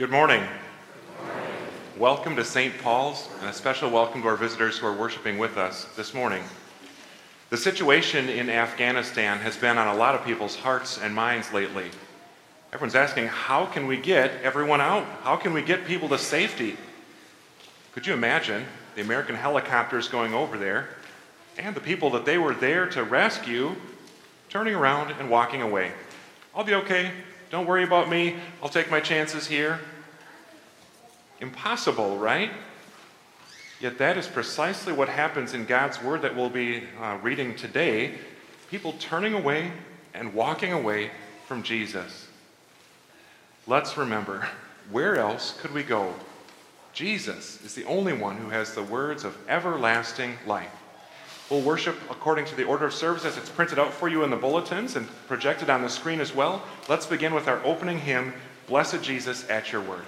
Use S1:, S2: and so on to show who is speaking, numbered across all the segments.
S1: Good morning. Welcome to St. Paul's, and a special welcome to our visitors who are worshiping with us this morning. The situation in Afghanistan has been on a lot of people's hearts and minds lately. Everyone's asking, how can we get everyone out? How can we get people to safety? Could you imagine the American helicopters going over there and the people that they were there to rescue turning around and walking away? I'll be okay. Don't worry about me. I'll take my chances here. Impossible, right? Yet that is precisely what happens in God's Word that we'll be uh, reading today people turning away and walking away from Jesus. Let's remember where else could we go? Jesus is the only one who has the words of everlasting life. We'll worship according to the order of service as it's printed out for you in the bulletins and projected on the screen as well. Let's begin with our opening hymn, Blessed Jesus at Your Word.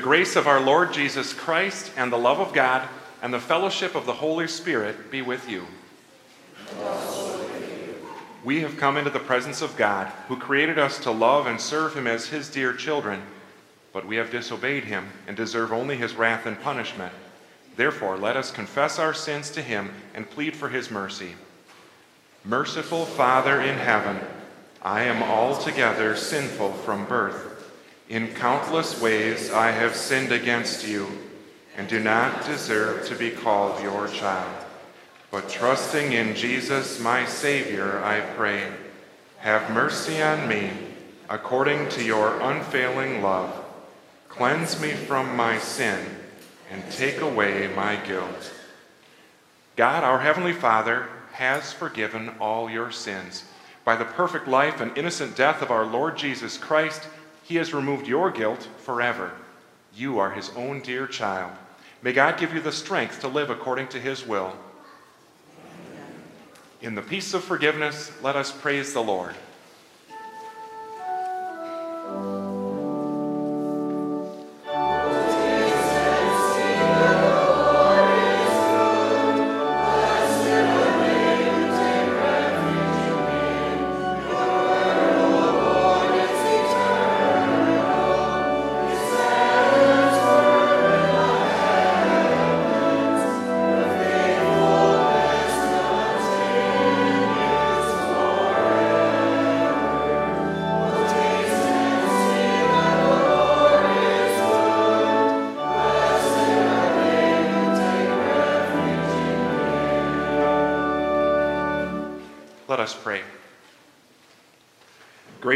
S1: Grace of our Lord Jesus Christ and the love of God and the fellowship of the Holy Spirit be with you. We have come into the presence of God, who created us to love and serve him as his dear children, but we have disobeyed him and deserve only his wrath and punishment. Therefore, let us confess our sins to him and plead for his mercy. Merciful Father in heaven, I am altogether sinful from birth. In countless ways I have sinned against you and do not deserve to be called your child. But trusting in Jesus, my Savior, I pray, have mercy on me according to your unfailing love. Cleanse me from my sin and take away my guilt. God, our Heavenly Father, has forgiven all your sins. By the perfect life and innocent death of our Lord Jesus Christ, he has removed your guilt forever. You are his own dear child. May God give you the strength to live according to his will. In the peace of forgiveness, let us praise the Lord.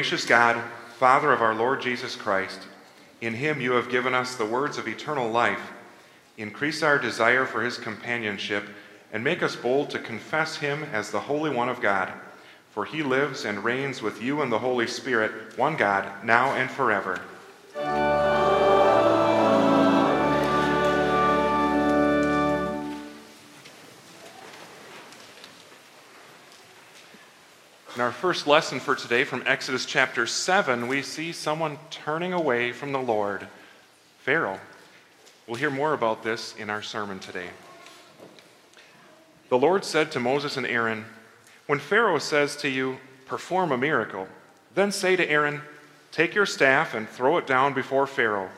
S1: Gracious God, Father of our Lord Jesus Christ, in him you have given us the words of eternal life. Increase our desire for his companionship and make us bold to confess him as the Holy One of God. For he lives and reigns with you and the Holy Spirit, one God, now and forever. In our first lesson for today from Exodus chapter 7, we see someone turning away from the Lord, Pharaoh. We'll hear more about this in our sermon today. The Lord said to Moses and Aaron, When Pharaoh says to you, Perform a miracle, then say to Aaron, Take your staff and throw it down before Pharaoh,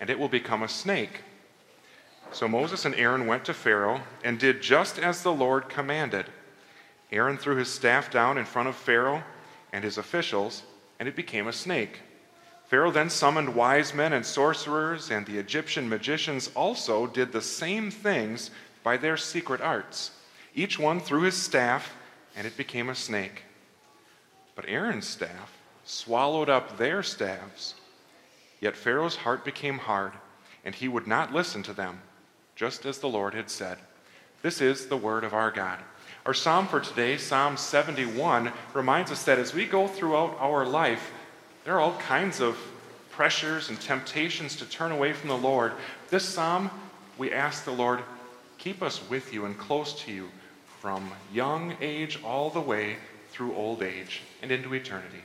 S1: and it will become a snake. So Moses and Aaron went to Pharaoh and did just as the Lord commanded. Aaron threw his staff down in front of Pharaoh and his officials, and it became a snake. Pharaoh then summoned wise men and sorcerers, and the Egyptian magicians also did the same things by their secret arts. Each one threw his staff, and it became a snake. But Aaron's staff swallowed up their staffs. Yet Pharaoh's heart became hard, and he would not listen to them, just as the Lord had said. This is the word of our God. Our psalm for today, Psalm 71, reminds us that as we go throughout our life, there are all kinds of pressures and temptations to turn away from the Lord. This psalm, we ask the Lord, keep us with you and close to you from young age all the way through old age and into eternity.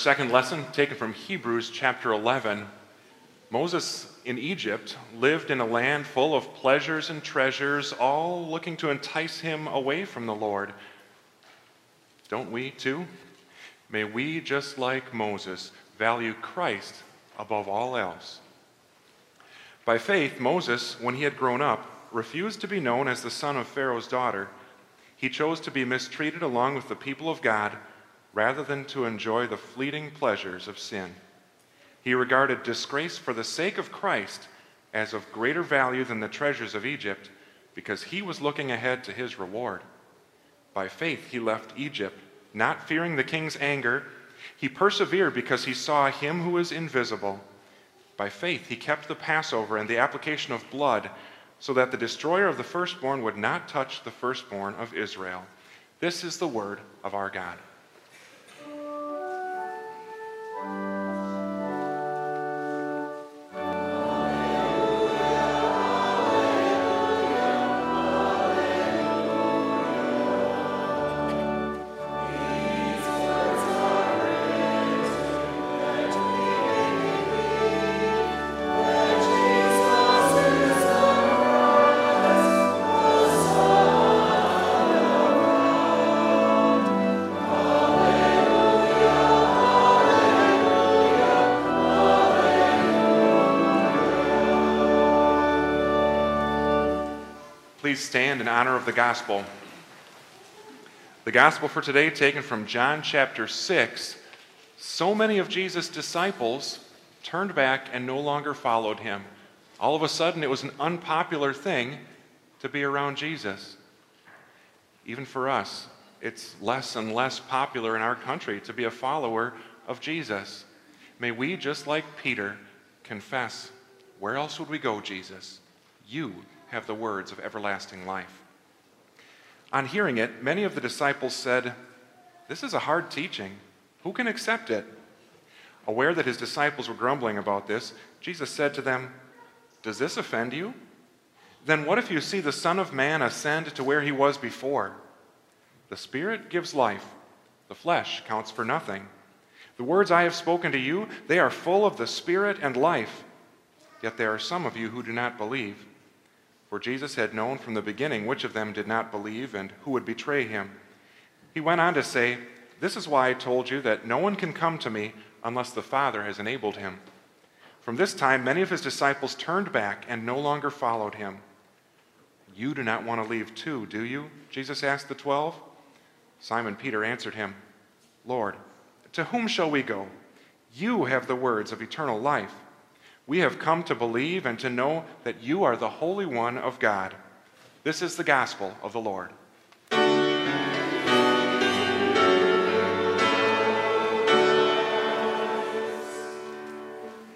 S1: Second lesson, taken from Hebrews chapter 11. Moses in Egypt lived in a land full of pleasures and treasures, all looking to entice him away from the Lord. Don't we too? May we, just like Moses, value Christ above all else. By faith, Moses, when he had grown up, refused to be known as the son of Pharaoh's daughter. He chose to be mistreated along with the people of God rather than to enjoy the fleeting pleasures of sin. He regarded disgrace for the sake of Christ as of greater value than the treasures of Egypt because he was looking ahead to his reward. By faith, he left Egypt, not fearing the king's anger. He persevered because he saw him who is invisible. By faith, he kept the Passover and the application of blood so that the destroyer of the firstborn would not touch the firstborn of Israel. This is the word of our God. Honor of the gospel. The gospel for today, taken from John chapter 6. So many of Jesus' disciples turned back and no longer followed him. All of a sudden, it was an unpopular thing to be around Jesus. Even for us, it's less and less popular in our country to be a follower of Jesus. May we, just like Peter, confess where else would we go, Jesus? You have the words of everlasting life. On hearing it, many of the disciples said, This is a hard teaching. Who can accept it? Aware that his disciples were grumbling about this, Jesus said to them, Does this offend you? Then what if you see the Son of Man ascend to where he was before? The Spirit gives life, the flesh counts for nothing. The words I have spoken to you, they are full of the Spirit and life. Yet there are some of you who do not believe. For Jesus had known from the beginning which of them did not believe and who would betray him. He went on to say, This is why I told you that no one can come to me unless the Father has enabled him. From this time, many of his disciples turned back and no longer followed him. You do not want to leave too, do you? Jesus asked the twelve. Simon Peter answered him, Lord, to whom shall we go? You have the words of eternal life. We have come to believe and to know that you are the Holy One of God. This is the gospel of the Lord.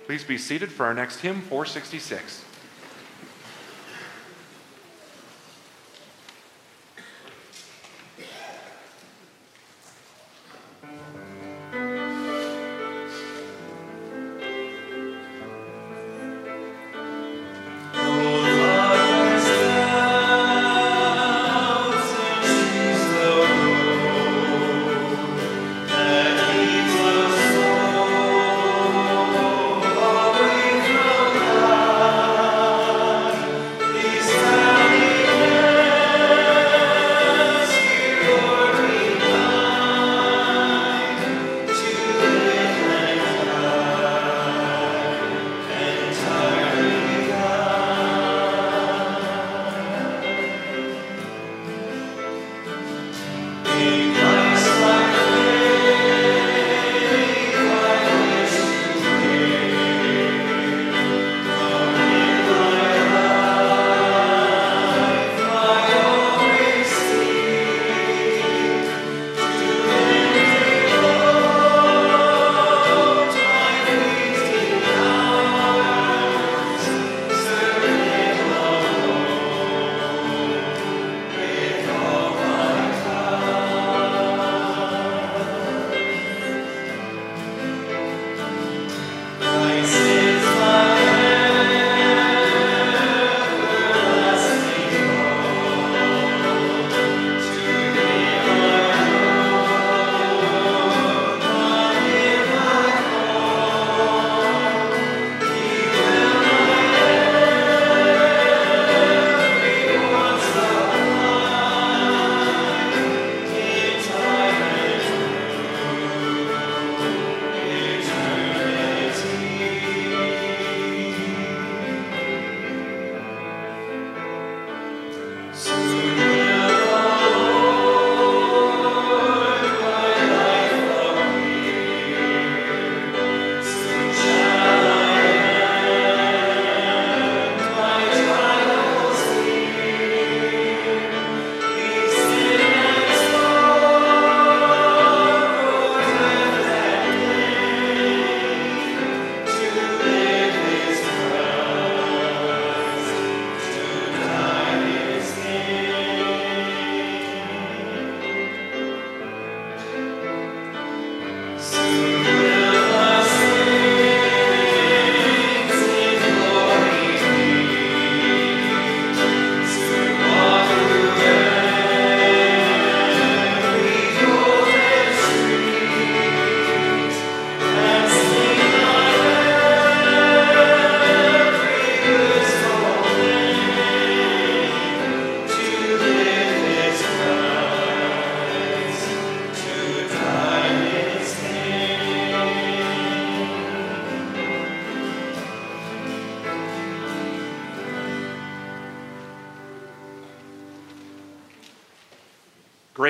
S1: Please be seated for our next hymn, 466.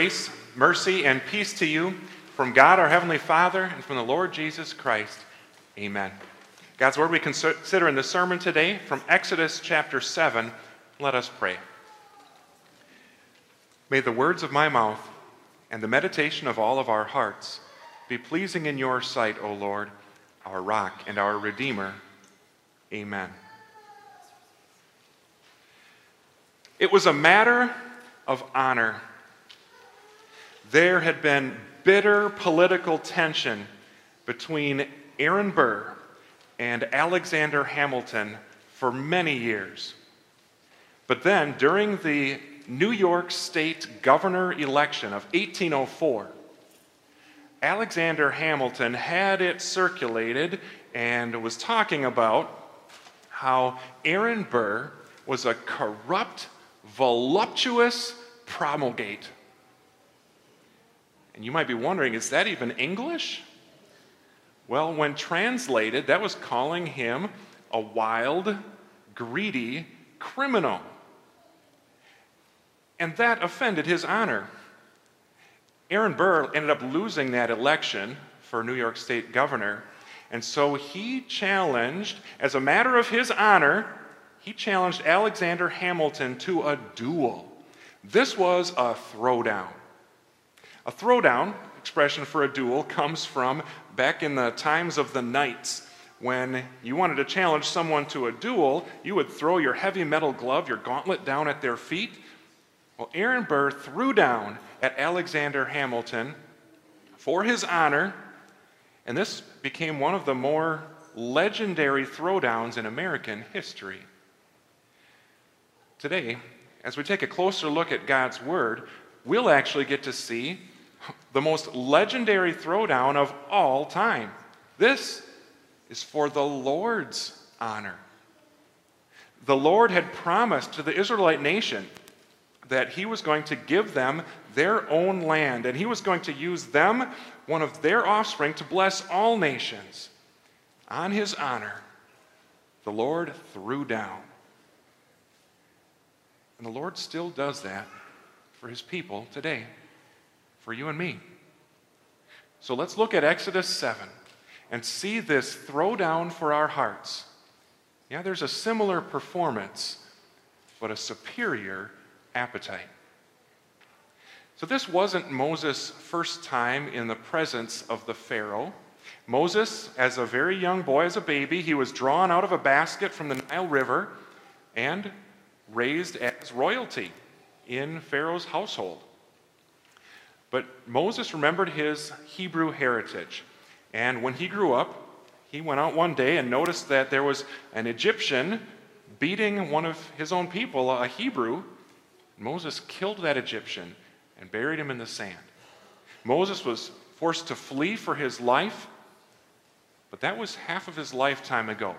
S1: Grace, mercy, and peace to you from God our Heavenly Father and from the Lord Jesus Christ. Amen. God's Word we consider in the sermon today from Exodus chapter 7. Let us pray. May the words of my mouth and the meditation of all of our hearts be pleasing in your sight, O Lord, our rock and our Redeemer. Amen. It was a matter of honor there had been bitter political tension between Aaron Burr and Alexander Hamilton for many years. But then, during the New York State governor election of 1804, Alexander Hamilton had it circulated and was talking about how Aaron Burr was a corrupt, voluptuous promulgate. And you might be wondering, is that even English? Well, when translated, that was calling him a wild, greedy criminal. And that offended his honor. Aaron Burr ended up losing that election for New York State governor. And so he challenged, as a matter of his honor, he challenged Alexander Hamilton to a duel. This was a throwdown. A throwdown, expression for a duel, comes from back in the times of the knights. When you wanted to challenge someone to a duel, you would throw your heavy metal glove, your gauntlet, down at their feet. Well, Aaron Burr threw down at Alexander Hamilton for his honor, and this became one of the more legendary throwdowns in American history. Today, as we take a closer look at God's Word, we'll actually get to see the most legendary throwdown of all time. This is for the Lord's honor. The Lord had promised to the Israelite nation that He was going to give them their own land, and He was going to use them, one of their offspring, to bless all nations. On His honor, the Lord threw down. And the Lord still does that for His people today for you and me. So let's look at Exodus 7 and see this throwdown for our hearts. Yeah, there's a similar performance, but a superior appetite. So, this wasn't Moses' first time in the presence of the Pharaoh. Moses, as a very young boy, as a baby, he was drawn out of a basket from the Nile River and raised as royalty in Pharaoh's household. But Moses remembered his Hebrew heritage. And when he grew up, he went out one day and noticed that there was an Egyptian beating one of his own people, a Hebrew. Moses killed that Egyptian and buried him in the sand. Moses was forced to flee for his life, but that was half of his lifetime ago.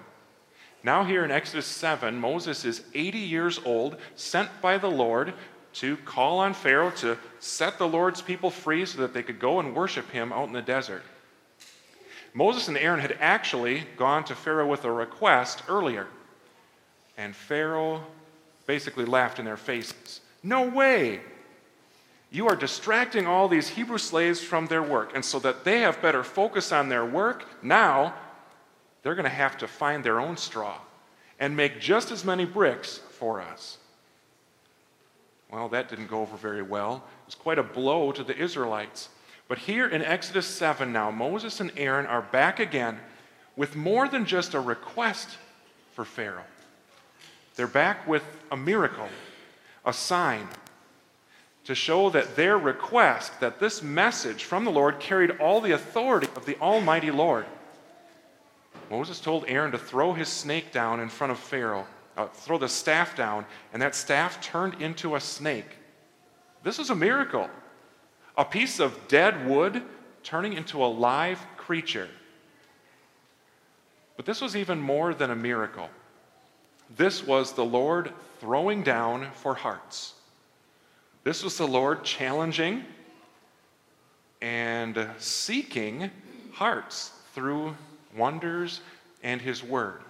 S1: Now, here in Exodus 7, Moses is 80 years old, sent by the Lord to call on Pharaoh to set the Lord's people free so that they could go and worship him out in the desert. Moses and Aaron had actually gone to Pharaoh with a request earlier, and Pharaoh basically laughed in their faces. No way! You are distracting all these Hebrew slaves from their work, and so that they have better focus on their work, now they're going to have to find their own straw and make just as many bricks for us. Well, that didn't go over very well. It was quite a blow to the Israelites. But here in Exodus 7 now, Moses and Aaron are back again with more than just a request for Pharaoh. They're back with a miracle, a sign. to show that their request, that this message from the Lord carried all the authority of the Almighty Lord. Moses told Aaron to throw his snake down in front of Pharaoh, uh, throw the staff down, and that staff turned into a snake. This is a miracle. A piece of dead wood turning into a live creature. But this was even more than a miracle. This was the Lord throwing down for hearts. This was the Lord challenging and seeking hearts through wonders and his word.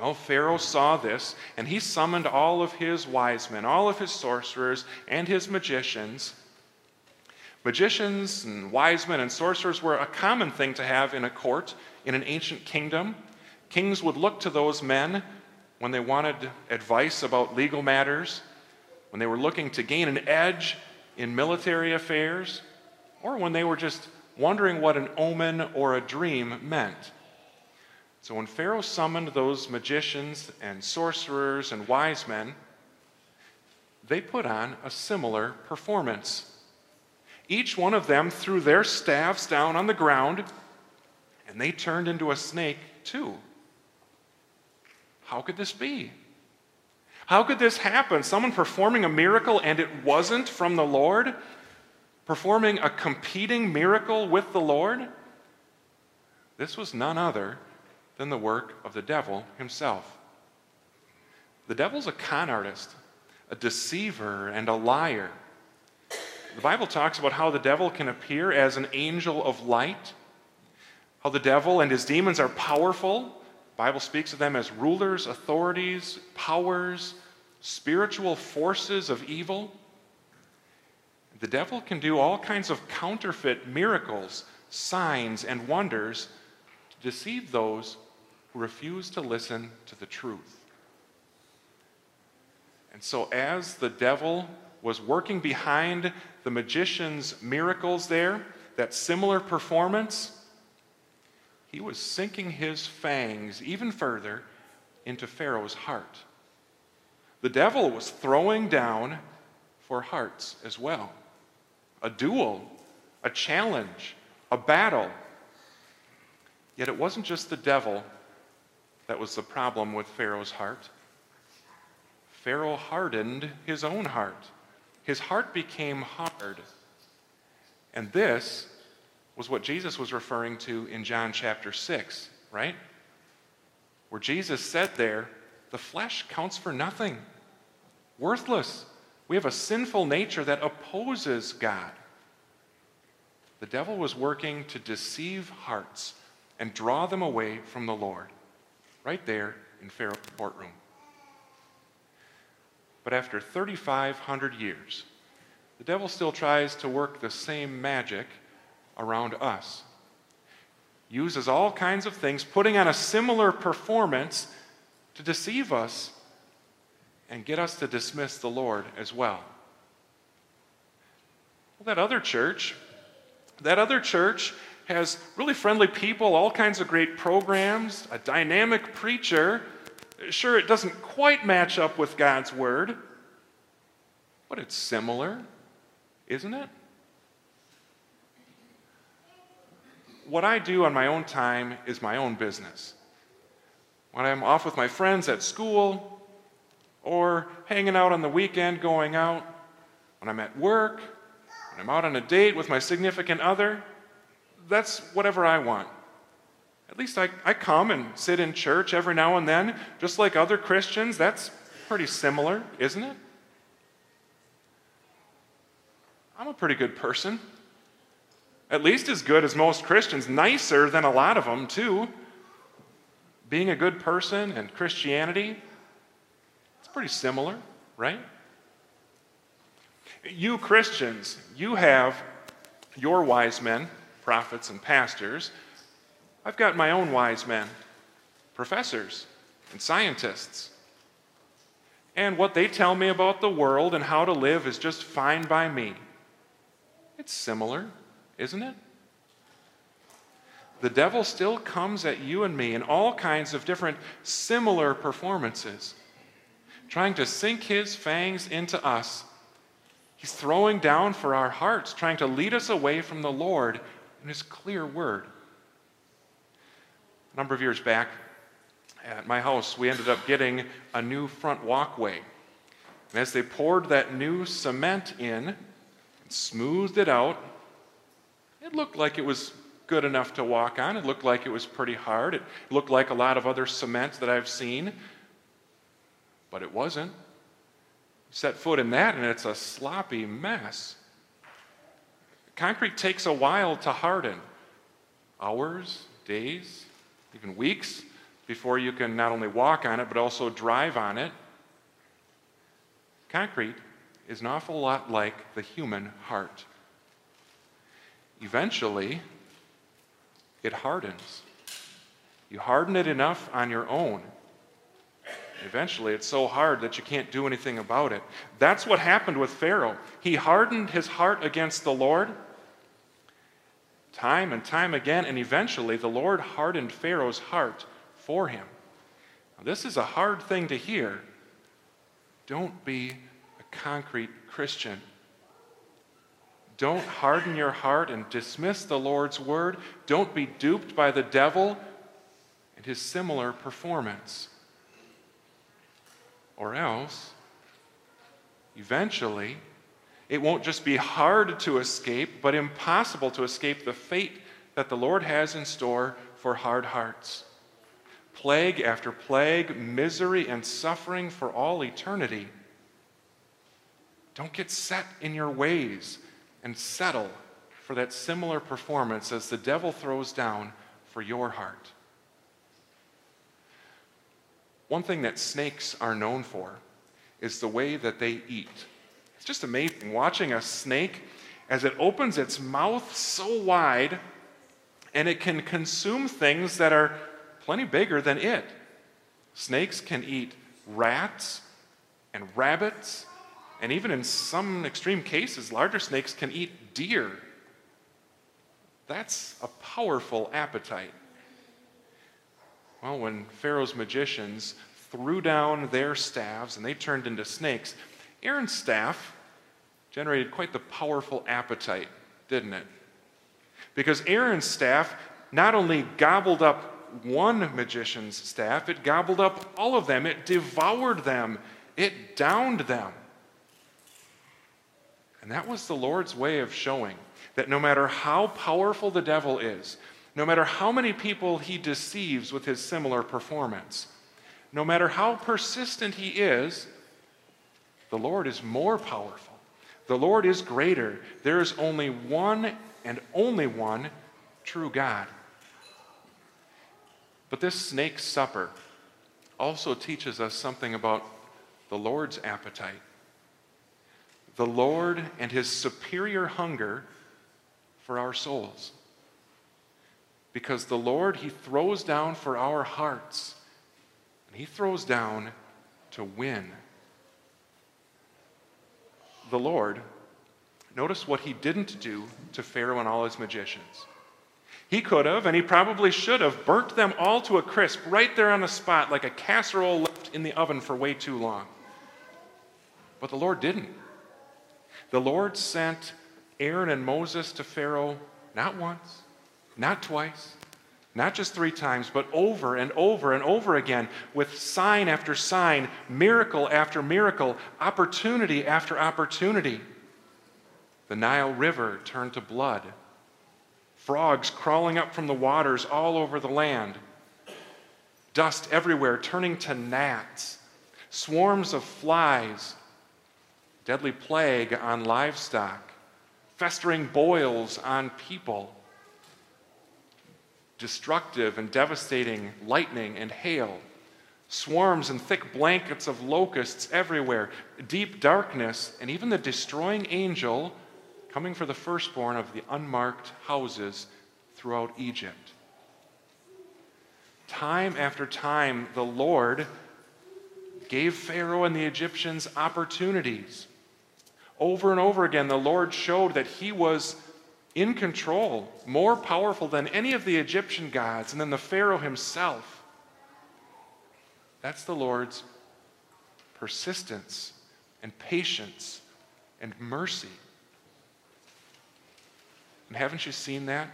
S1: Well, Pharaoh saw this, and he summoned all of his wise men, all of his sorcerers, and his magicians. Magicians and wise men and sorcerers were a common thing to have in a court in an ancient kingdom. Kings would look to those men when they wanted advice about legal matters, when they were looking to gain an edge in military affairs, or when they were just wondering what an omen or a dream meant. So when Pharaoh summoned those magicians and sorcerers and wise men, they put on a similar performance. Each one of them threw their staffs down on the ground, and they turned into a snake too. How could this be? How could this happen? Someone performing a miracle and it wasn't from the Lord? performing a competing miracle with the Lord? This was none other than the work of the devil himself. The devil's a con artist, a deceiver, and a liar. The Bible talks about how the devil can appear as an angel of light, how the devil and his demons are powerful. The Bible speaks of them as rulers, authorities, powers, spiritual forces of evil. The devil can do all kinds of counterfeit miracles, signs, and wonders to deceive those who refuse to listen to the truth. And so, as the devil was working behind the magician's miracles there, that similar performance, he was sinking his fangs even further into Pharaoh's heart. The devil was throwing down for hearts as well a duel, a challenge, a battle. Yet it wasn't just the devil that was the problem with Pharaoh's heart. Pharaoh hardened his own heart. His heart became hard. And this was what Jesus was referring to in John chapter 6, right? Where Jesus said there, the flesh counts for nothing, worthless. We have a sinful nature that opposes God. The devil was working to deceive hearts and draw them away from the Lord, right there in Pharaoh's courtroom. But after 3,500 years, the devil still tries to work the same magic around us. Uses all kinds of things, putting on a similar performance to deceive us and get us to dismiss the Lord as well. Well, that other church, that other church has really friendly people, all kinds of great programs, a dynamic preacher. Sure, it doesn't quite match up with God's word, but it's similar, isn't it? What I do on my own time is my own business. When I'm off with my friends at school, or hanging out on the weekend, going out, when I'm at work, when I'm out on a date with my significant other, that's whatever I want. At least I, I come and sit in church every now and then, just like other Christians. That's pretty similar, isn't it? I'm a pretty good person. At least as good as most Christians, nicer than a lot of them, too. Being a good person and Christianity, it's pretty similar, right? You Christians, you have your wise men, prophets and pastors. I've got my own wise men, professors and scientists. And what they tell me about the world and how to live is just fine by me. It's similar, isn't it? The devil still comes at you and me in all kinds of different similar performances trying to sink his fangs into us He's throwing down for our hearts, trying to lead us away from the Lord in His clear word. A number of years back, at my house, we ended up getting a new front walkway. And as they poured that new cement in and smoothed it out, it looked like it was good enough to walk on. It looked like it was pretty hard. It looked like a lot of other cement that I've seen, but it wasn't. set foot in that, and it's a sloppy mess. Concrete takes a while to harden hours, days, even weeks before you can not only walk on it, but also drive on it. Concrete is an awful lot like the human heart. Eventually, it hardens. You harden it enough on your own. Eventually, it's so hard that you can't do anything about it. That's what happened with Pharaoh. He hardened his heart against the Lord time and time again, and eventually the Lord hardened Pharaoh's heart for him. Now, this is a hard thing to hear. Don't be a concrete Christian. Don't harden your heart and dismiss the Lord's word. Don't be duped by the devil and his similar performance. Or else, eventually, it won't just be hard to escape, but impossible to escape the fate that the Lord has in store for hard hearts plague after plague, misery and suffering for all eternity. Don't get set in your ways and settle for that similar performance as the devil throws down for your heart. One thing that snakes are known for is the way that they eat. It's just amazing watching a snake as it opens its mouth so wide and it can consume things that are plenty bigger than it. Snakes can eat rats and rabbits, and even in some extreme cases, larger snakes can eat deer. That's a powerful appetite. Well, when Pharaoh's magicians threw down their staves and they turned into snakes, Aaron's staff generated quite the powerful appetite, didn't it? Because Aaron's staff not only gobbled up one magician's staff, it gobbled up all of them, it devoured them, it downed them. And that was the Lord's way of showing that no matter how powerful the devil is, no matter how many people he deceives with his similar performance, no matter how persistent he is, the Lord is more powerful. The Lord is greater. There is only one and only one true God. But this snake's supper also teaches us something about the Lord's appetite. The Lord and his superior hunger for our souls. Because the Lord, he throws down for our hearts, and he throws down to win. The Lord, notice what he didn't do to Pharaoh and all his magicians. He could have, and he probably should have, burnt them all to a crisp right there on the spot, like a casserole left in the oven for way too long. But the Lord didn't. The Lord sent Aaron and Moses to Pharaoh not once, not twice, not just three times, but over and over and over again with sign after sign, miracle after miracle, opportunity after opportunity. The Nile River turned to blood. Frogs crawling up from the waters all over the land, dust everywhere turning to gnats, swarms of flies, deadly plague on livestock, festering boils on people, destructive and devastating lightning and hail, swarms and thick blankets of locusts everywhere, deep darkness, and even the destroying angel coming for the firstborn of the unmarked houses throughout Egypt. Time after time, the Lord gave Pharaoh and the Egyptians opportunities. Over and over again, the Lord showed that he was in control, more powerful than any of the Egyptian gods and than the Pharaoh himself. That's the Lord's persistence and patience and mercy. And haven't you seen that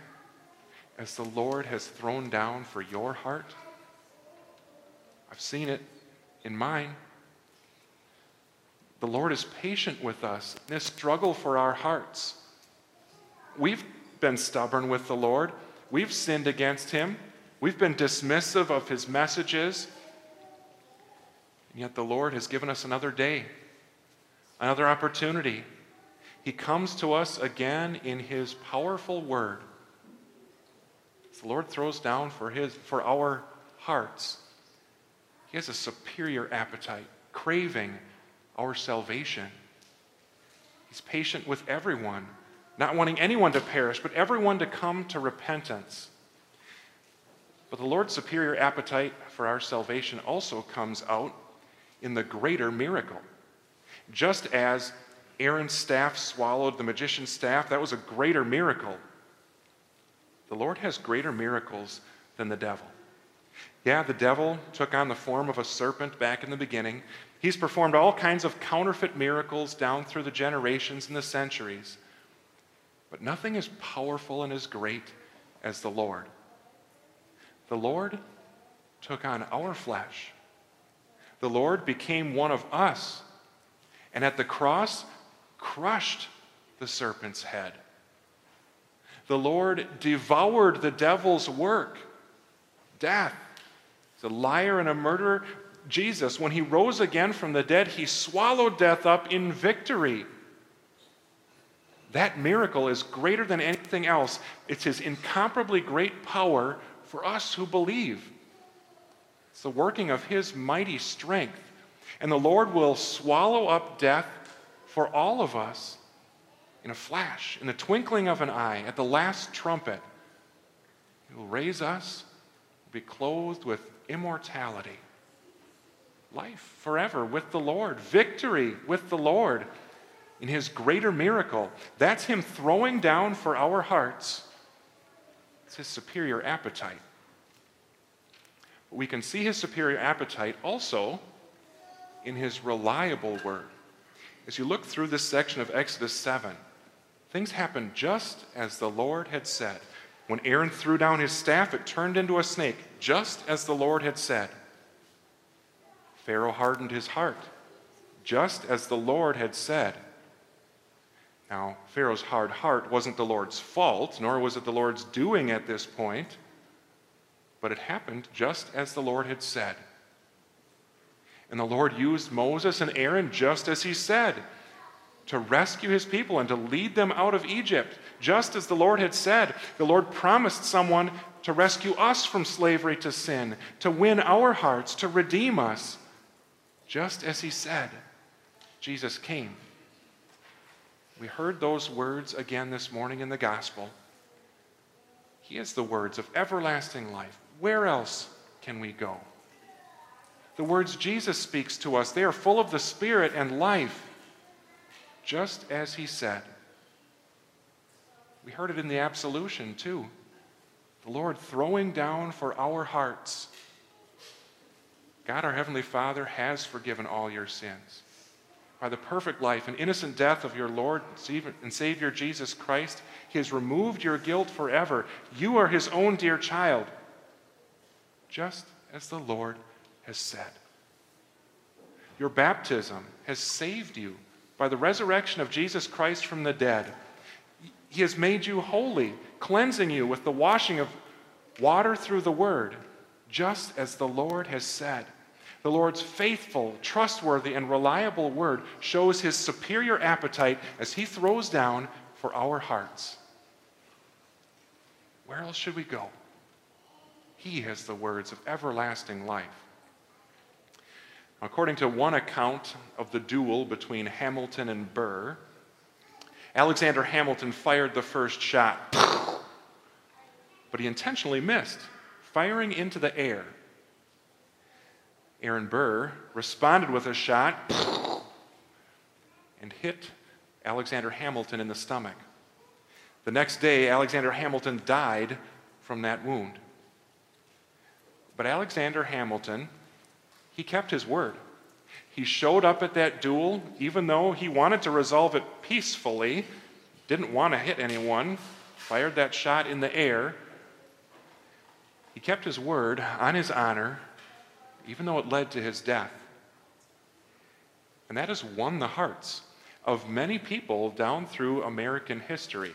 S1: as the Lord has thrown down for your heart? I've seen it in mine. The Lord is patient with us in this struggle for our hearts. We've been stubborn with the Lord, we've sinned against Him, we've been dismissive of His messages. And yet the Lord has given us another day, another opportunity. He comes to us again in His powerful word. The Lord throws down for, his, for our hearts. He has a superior appetite, craving our salvation. He's patient with everyone, not wanting anyone to perish, but everyone to come to repentance. But the Lord's superior appetite for our salvation also comes out in the greater miracle. Just as Aaron's staff swallowed the magician's staff, that was a greater miracle. The Lord has greater miracles than the devil. Yeah, the devil took on the form of a serpent back in the beginning. He's performed all kinds of counterfeit miracles down through the generations and the centuries. But nothing is powerful and as great as the Lord. The Lord took on our flesh. The Lord became one of us, and at the cross, crushed the serpent's head. The Lord devoured the devil's work, death. He's a liar and a murderer. Jesus, when he rose again from the dead, he swallowed death up in victory. That miracle is greater than anything else. It's his incomparably great power for us who believe. It's the working of his mighty strength. And the Lord will swallow up death for all of us in a flash, in the twinkling of an eye, at the last trumpet. He will raise us, be clothed with immortality, life forever with the Lord, victory with the Lord in his greater miracle. That's him throwing down for our hearts. It's his superior appetite. But we can see his superior appetite also in his reliable word. As you look through this section of Exodus 7, things happen just as the Lord had said. When Aaron threw down his staff, it turned into a snake, just as the Lord had said. Pharaoh hardened his heart, just as the Lord had said. Now, Pharaoh's hard heart wasn't the Lord's fault, nor was it the Lord's doing at this point, but it happened just as the Lord had said. And the Lord used Moses and Aaron just as he said to rescue his people and to lead them out of Egypt. Just as the Lord had said, the Lord promised someone to rescue us from slavery to sin, to win our hearts, to redeem us. Just as he said, Jesus came. We heard those words again this morning in the gospel. He is the words of everlasting life. Where else can we go? The words Jesus speaks to us, they are full of the Spirit and life just as he said. We heard it in the absolution, too. The Lord throwing down for our hearts. God, our Heavenly Father, has forgiven all your sins. By the perfect life and innocent death of your Lord and Savior Jesus Christ, He has removed your guilt forever. You are His own dear child, just as the Lord has said. Your baptism has saved you by the resurrection of Jesus Christ from the dead. He has made you holy, cleansing you with the washing of water through the word, just as the Lord has said. The Lord's faithful, trustworthy, and reliable word shows his superior appetite as he throws down for our hearts. Where else should we go? He has the words of everlasting life. According to one account of the duel between Hamilton and Burr, Alexander Hamilton fired the first shot, but he intentionally missed, firing into the air. Aaron Burr responded with a shot and hit Alexander Hamilton in the stomach. The next day, Alexander Hamilton died from that wound. But Alexander Hamilton he kept his word. He showed up at that duel, even though he wanted to resolve it peacefully, didn't want to hit anyone, fired that shot in the air. He kept his word on his honor, even though it led to his death. And that has won the hearts of many people down through American history.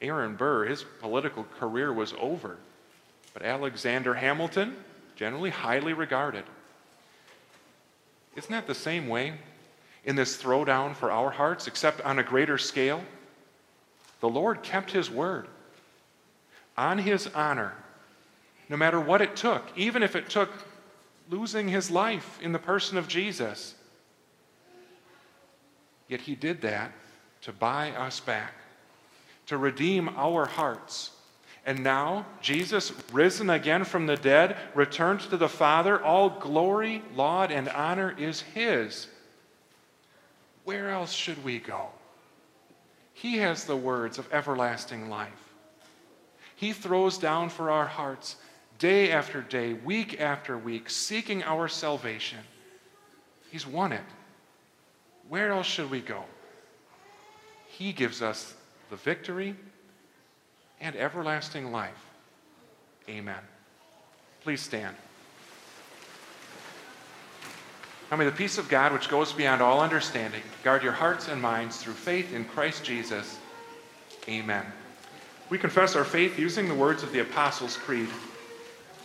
S1: Aaron Burr, his political career was over, but Alexander Hamilton, generally highly regarded. Isn't that the same way in this throwdown for our hearts, except on a greater scale? The Lord kept his word on his honor, no matter what it took, even if it took losing his life in the person of Jesus. Yet he did that to buy us back, to redeem our hearts. And now, Jesus, risen again from the dead, returned to the Father. All glory, laud, and honor is His. Where else should we go? He has the words of everlasting life. He throws down for our hearts day after day, week after week, seeking our salvation. He's won it. Where else should we go? He gives us the victory and everlasting life. Amen. Please stand. Now may the peace of God, which goes beyond all understanding, guard your hearts and minds through faith in Christ Jesus. Amen. We confess our faith using the words of the Apostles' Creed.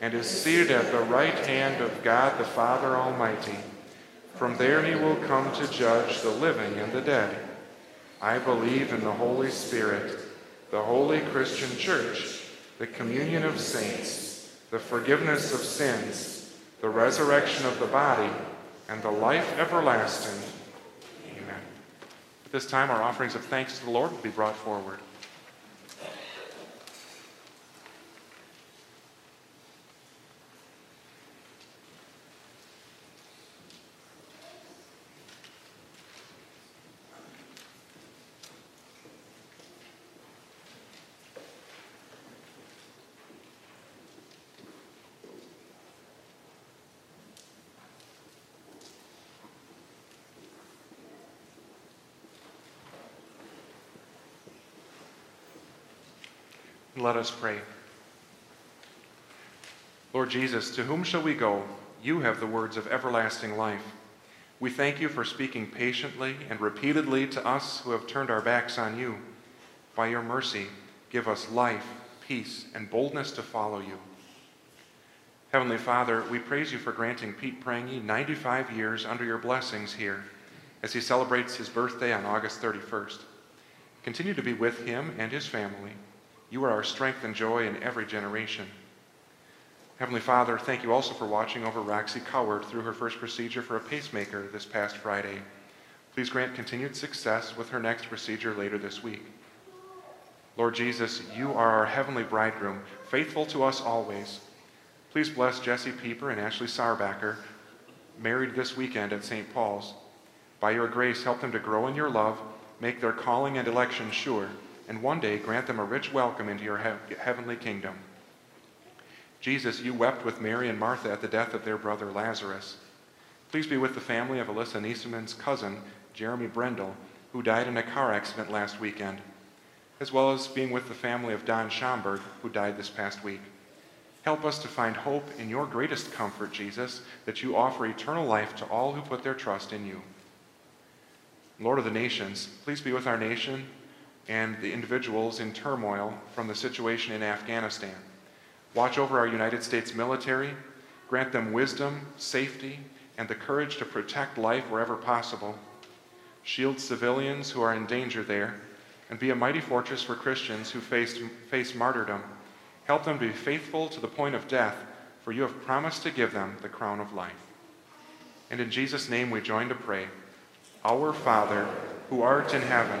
S1: and is seated at the right hand of God the Father Almighty. From there he will come to judge the living and the dead. I believe in the Holy Spirit, the holy Christian church, the communion of saints, the forgiveness of sins, the resurrection of the body, and the life everlasting. Amen. At this time, our offerings of thanks to the Lord will be brought forward. Let us pray. Lord Jesus, to whom shall we go? You have the words of everlasting life. We thank you for speaking patiently and repeatedly to us who have turned our backs on you. By your mercy, give us life, peace, and boldness to follow you. Heavenly Father, we praise you for granting Pete Prangy 95 years under your blessings here as he celebrates his birthday on August 31st. Continue to be with him and his family you are our strength and joy in every generation. Heavenly Father, thank you also for watching over Roxy Coward through her first procedure for a pacemaker this past Friday. Please grant continued success with her next procedure later this week. Lord Jesus, you are our heavenly bridegroom, faithful to us always. Please bless Jesse Pieper and Ashley Sarbacker, married this weekend at St. Paul's. By your grace, help them to grow in your love, make their calling and election sure and one day grant them a rich welcome into your he- heavenly kingdom. Jesus, you wept with Mary and Martha at the death of their brother Lazarus. Please be with the family of Alyssa Niesman's cousin, Jeremy Brendel, who died in a car accident last weekend, as well as being with the family of Don Schomburg, who died this past week. Help us to find hope in your greatest comfort, Jesus, that you offer eternal life to all who put their trust in you. Lord of the nations, please be with our nation and the individuals in turmoil from the situation in Afghanistan. Watch over our United States military, grant them wisdom, safety, and the courage to protect life wherever possible. Shield civilians who are in danger there, and be a mighty fortress for Christians who face, face martyrdom. Help them to be faithful to the point of death, for you have promised to give them the crown of life. And in Jesus' name we join to pray Our Father, who art in heaven,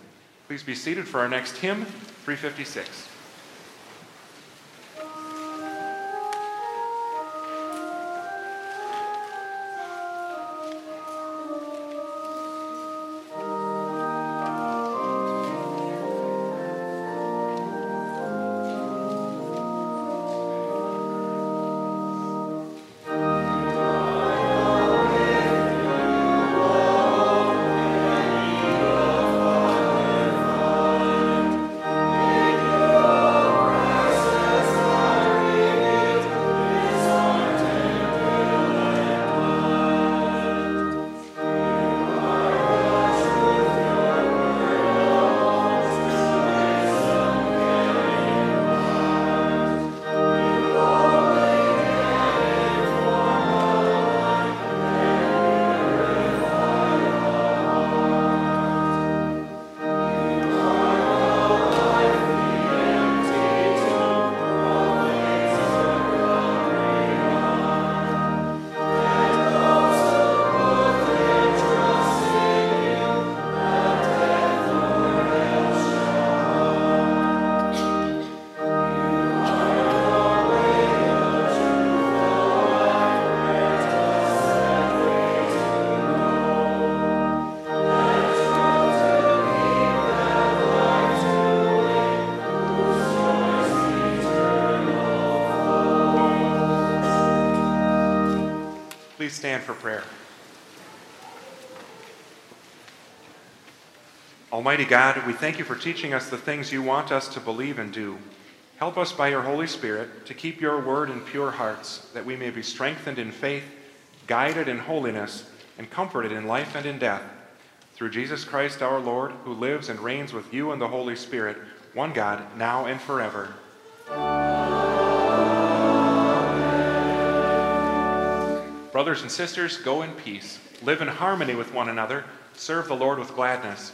S1: Please be seated for our next hymn, 356. Please stand for prayer. Almighty God, we thank you for teaching us the things you want us to believe and do. Help us by your Holy Spirit to keep your word in pure hearts, that we may be strengthened in faith, guided in holiness, and comforted in life and in death. Through Jesus Christ our Lord, who lives and reigns with you and the Holy Spirit, one God, now and forever. Brothers and sisters, go in peace. Live in harmony with one another. Serve the Lord with gladness.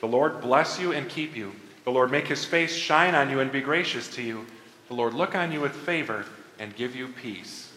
S1: The Lord bless you and keep you. The Lord make his face shine on you and be gracious to you. The Lord look on you with favor and give you peace.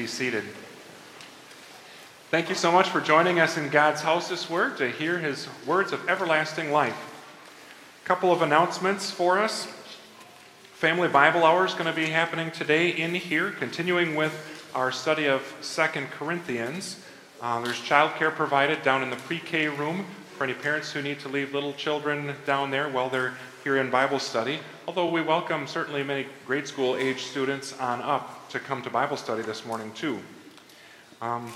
S1: Be seated. Thank you so much for joining us in God's house this word to hear his words of everlasting life. A couple of announcements for us. Family Bible Hour is going to be happening today in here, continuing with our study of Second Corinthians. Uh, there's childcare provided down in the pre K room for any parents who need to leave little children down there while they're here in Bible study. Although we welcome certainly many grade school age students on up to come to Bible study this morning, too. Um,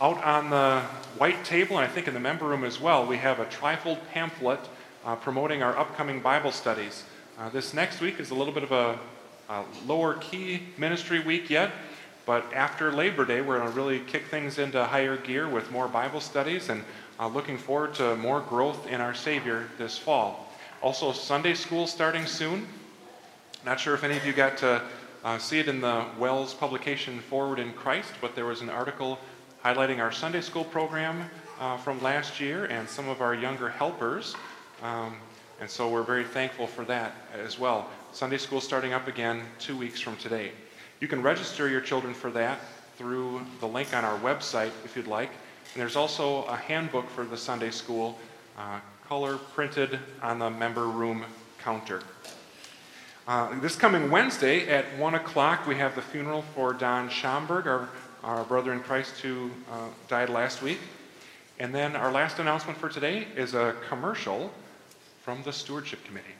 S1: out on the white table, and I think in the member room as well, we have a trifold pamphlet uh, promoting our upcoming Bible studies. Uh, this next week is a little bit of a, a, lower key ministry week yet, but after Labor Day, we're going to really kick things into higher gear with more Bible studies and uh, looking forward to more growth in our Savior this fall. Also, Sunday school starting soon. Not sure if any of you got to uh, see it in the WELS publication Forward in Christ, but there was an article highlighting our Sunday school program uh, from last year and some of our younger helpers. Um, and so we're very thankful for that as well. Sunday school starting up again two weeks from today. You can register your children for that through the link on our website if you'd like. And there's also a handbook for the Sunday school, uh, color printed on the member room counter. Uh, this coming Wednesday at 1 o'clock, we have the funeral for Don Schomburg, our our brother in Christ who uh, died last week. And then our last announcement for today is a commercial from the Stewardship Committee.